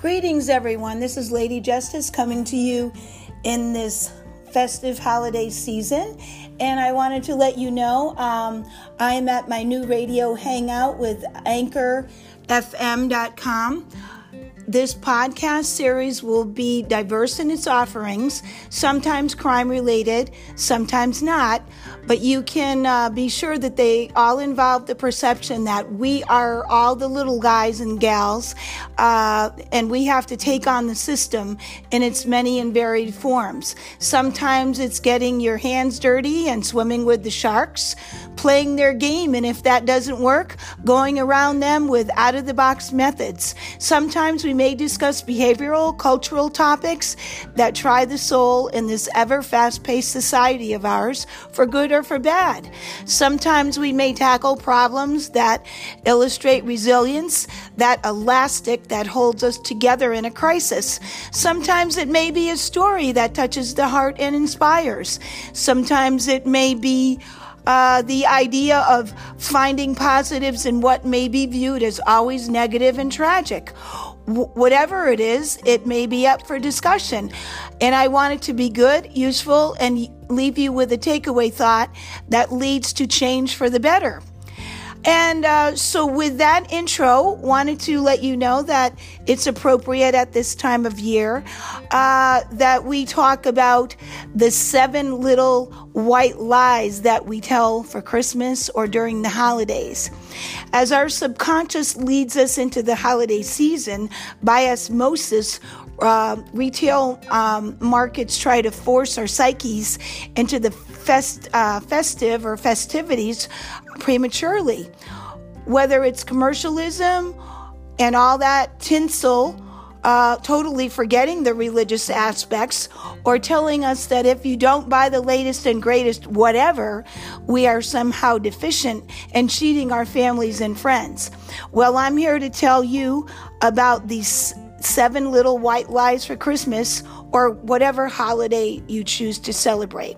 Greetings, everyone. This is Lady Justice coming to you in this festive holiday season. And I wanted to let you know um, I am at my new radio hangout with anchorfm.com. This podcast series will be diverse in its offerings, sometimes crime related, sometimes not, but you can uh, be sure that they all involve the perception that we are all the little guys and gals, uh, and we have to take on the system in its many and varied forms. Sometimes it's getting your hands dirty and swimming with the sharks, playing their game, and if that doesn't work, going around them with out of the box methods. Sometimes we may discuss behavioral, cultural topics that try the soul in this ever fast paced society of ours, for good or for bad. Sometimes we may tackle problems that illustrate resilience, that elastic that holds us together in a crisis. Sometimes it may be a story that touches the heart and inspires. Sometimes it may be uh, the idea of finding positives in what may be viewed as always negative and tragic whatever it is, it may be up for discussion. And I want it to be good, useful, and leave you with a takeaway thought that leads to change for the better. And uh, so, with that intro, wanted to let you know that it's appropriate at this time of year uh, that we talk about the seven little white lies that we tell for Christmas or during the holidays. As our subconscious leads us into the holiday season, by osmosis, uh, retail um, markets try to force our psyches into the fest, uh, festive or festivities prematurely. Whether it's commercialism and all that tinsel, uh, totally forgetting the religious aspects, or telling us that if you don't buy the latest and greatest whatever, we are somehow deficient and cheating our families and friends. Well, I'm here to tell you about these seven little white lies for Christmas or whatever holiday you choose to celebrate.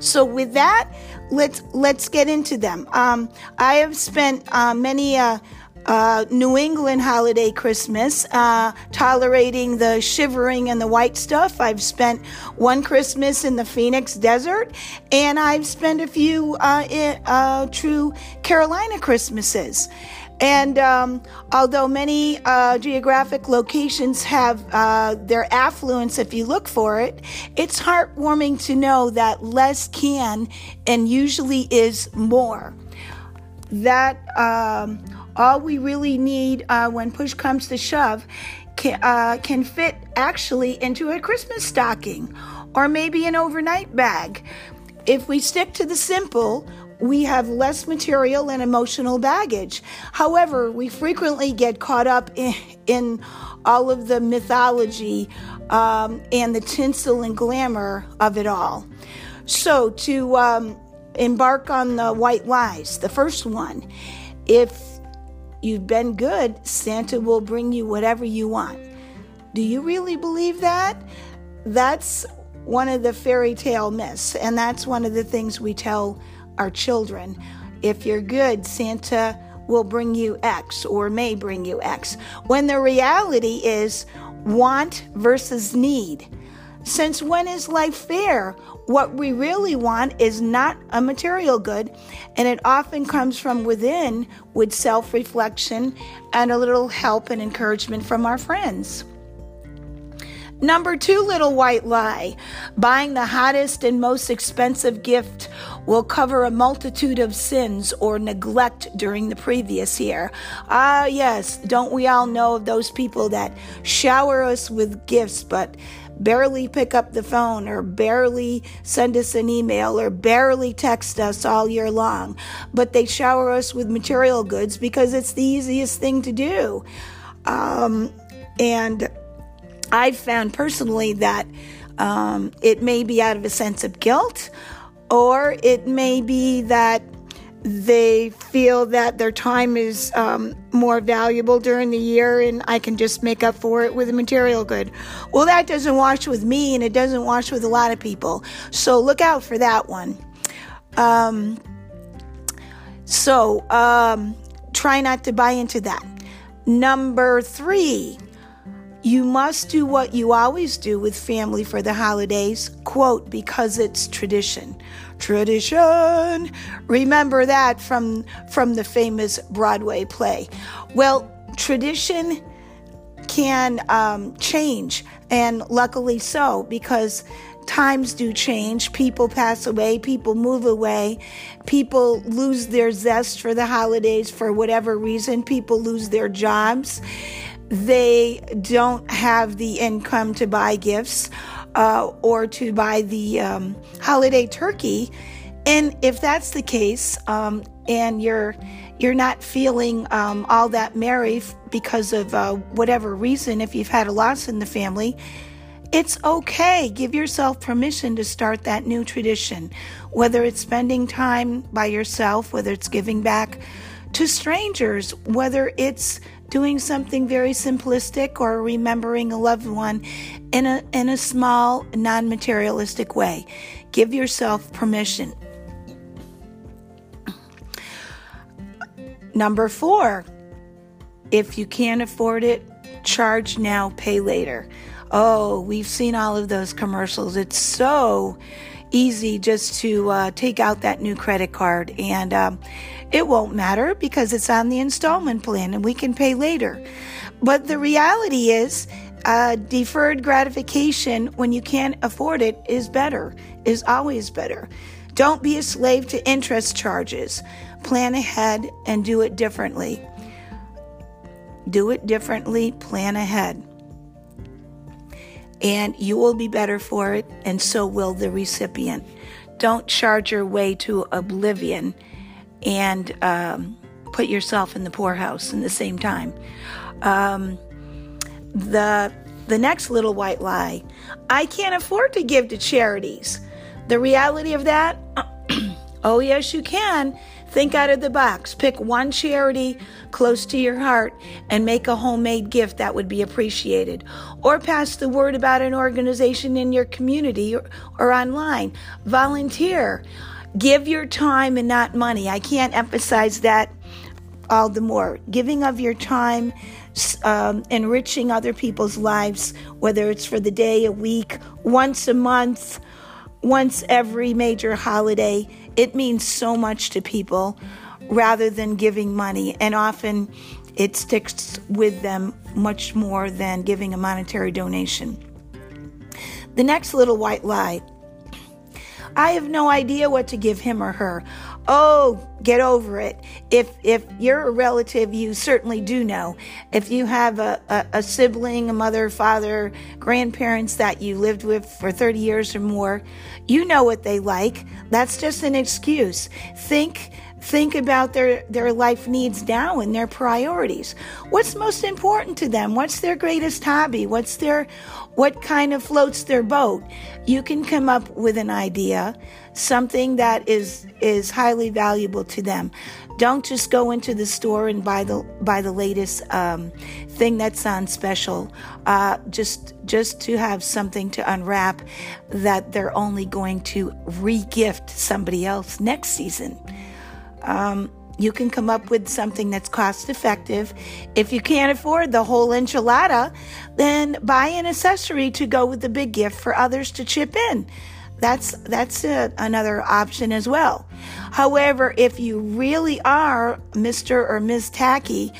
So with that, let's let's get into them. Um, I have spent uh, many uh, uh, New England holiday Christmas, uh, tolerating the shivering and the white stuff. I've spent one Christmas in the Phoenix desert, and I've spent a few uh, in, uh, true Carolina Christmases. And um, although many uh, geographic locations have uh, their affluence if you look for it, it's heartwarming to know that less can and usually is more. That um, all we really need uh, when push comes to shove can, uh, can fit actually into a Christmas stocking or maybe an overnight bag. If we stick to the simple, we have less material and emotional baggage. However, we frequently get caught up in, in all of the mythology um, and the tinsel and glamour of it all. So, to um, embark on the white lies, the first one if you've been good, Santa will bring you whatever you want. Do you really believe that? That's one of the fairy tale myths, and that's one of the things we tell our children. If you're good, Santa will bring you X or may bring you X. When the reality is want versus need. Since when is life fair? What we really want is not a material good, and it often comes from within with self reflection and a little help and encouragement from our friends. Number two little white lie buying the hottest and most expensive gift will cover a multitude of sins or neglect during the previous year. Ah, yes, don't we all know of those people that shower us with gifts but barely pick up the phone or barely send us an email or barely text us all year long, but they shower us with material goods because it's the easiest thing to do. Um, and I've found personally that um, it may be out of a sense of guilt, or it may be that they feel that their time is um, more valuable during the year and I can just make up for it with a material good. Well, that doesn't wash with me and it doesn't wash with a lot of people. So look out for that one. Um, so um, try not to buy into that. Number three, You must do what you always do with family for the holidays, quote, because it's tradition. Tradition. Remember that from from the famous Broadway play. Well, tradition can um, change, and luckily so, because times do change. People pass away, people move away, people lose their zest for the holidays for whatever reason, people lose their jobs. They don't have the income to buy gifts uh, or to buy the um, holiday turkey. And if that's the case, um, and you're you're not feeling um, all that merry because of uh, whatever reason, if you've had a loss in the family, it's okay. Give yourself permission to start that new tradition, whether it's spending time by yourself, whether it's giving back to strangers, whether it's doing something very simplistic or remembering a loved one in a in a small non-materialistic way. Give yourself permission. Number 4. If you can't afford it, charge now, pay later. Oh, we've seen all of those commercials. It's so easy just to uh, take out that new credit card and um, it won't matter because it's on the installment plan and we can pay later. But the reality is, uh, deferred gratification when you can't afford it is better, is always better. Don't be a slave to interest charges. Plan ahead and do it differently. Do it differently, plan ahead. And you will be better for it, and so will the recipient. Don't charge your way to oblivion and um, put yourself in the poorhouse in the same time. Um, the the next little white lie I can't afford to give to charities. The reality of that, oh, yes, you can. Think out of the box. Pick one charity close to your heart and make a homemade gift that would be appreciated. Or pass the word about an organization in your community or, or online. Volunteer. Give your time and not money. I can't emphasize that all the more. Giving of your time, um, enriching other people's lives, whether it's for the day, a week, once a month, once every major holiday, it means so much to people rather than giving money. And often it sticks with them much more than giving a monetary donation. The next little white lie I have no idea what to give him or her. Oh, get over it. If if you're a relative, you certainly do know. If you have a, a, a, sibling, a mother, father, grandparents that you lived with for 30 years or more, you know what they like. That's just an excuse. Think think about their, their life needs now and their priorities. What's most important to them? What's their greatest hobby? What's their what kind of floats their boat? You can come up with an idea, something that is is highly valuable to them. Don't just go into the store and buy the buy the latest um, thing that's on special. Uh, just just to have something to unwrap that they're only going to regift somebody else next season. Um, you can come up with something that's cost effective. If you can't afford the whole enchilada, then buy an accessory to go with the big gift for others to chip in. That's that's a, another option as well. However, if you really are Mr. or Ms. Tacky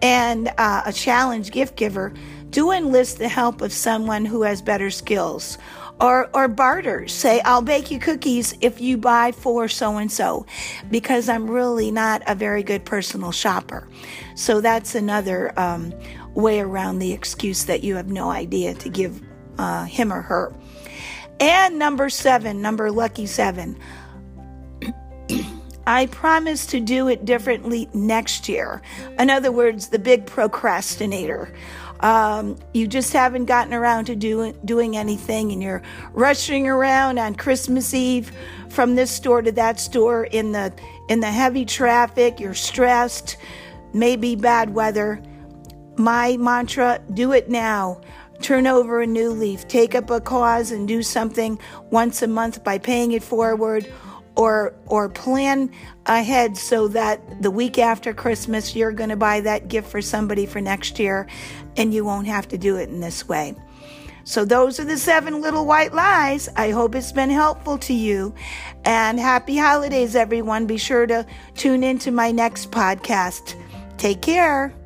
and uh, a challenge gift giver, do enlist the help of someone who has better skills or or barter. Say, I'll bake you cookies if you buy for so and so, because I'm really not a very good personal shopper. So that's another um, way around the excuse that you have no idea to give uh, him or her. And number seven, number lucky seven. I promise to do it differently next year. In other words, the big procrastinator. Um, you just haven't gotten around to do, doing anything and you're rushing around on Christmas Eve from this store to that store in the in the heavy traffic, you're stressed, maybe bad weather. My mantra, do it now. Turn over a new leaf, take up a cause and do something once a month by paying it forward or or plan ahead so that the week after Christmas you're going to buy that gift for somebody for next year and you won't have to do it in this way. So those are the seven little white lies. I hope it's been helpful to you. And happy holidays everyone. Be sure to tune into my next podcast. Take care.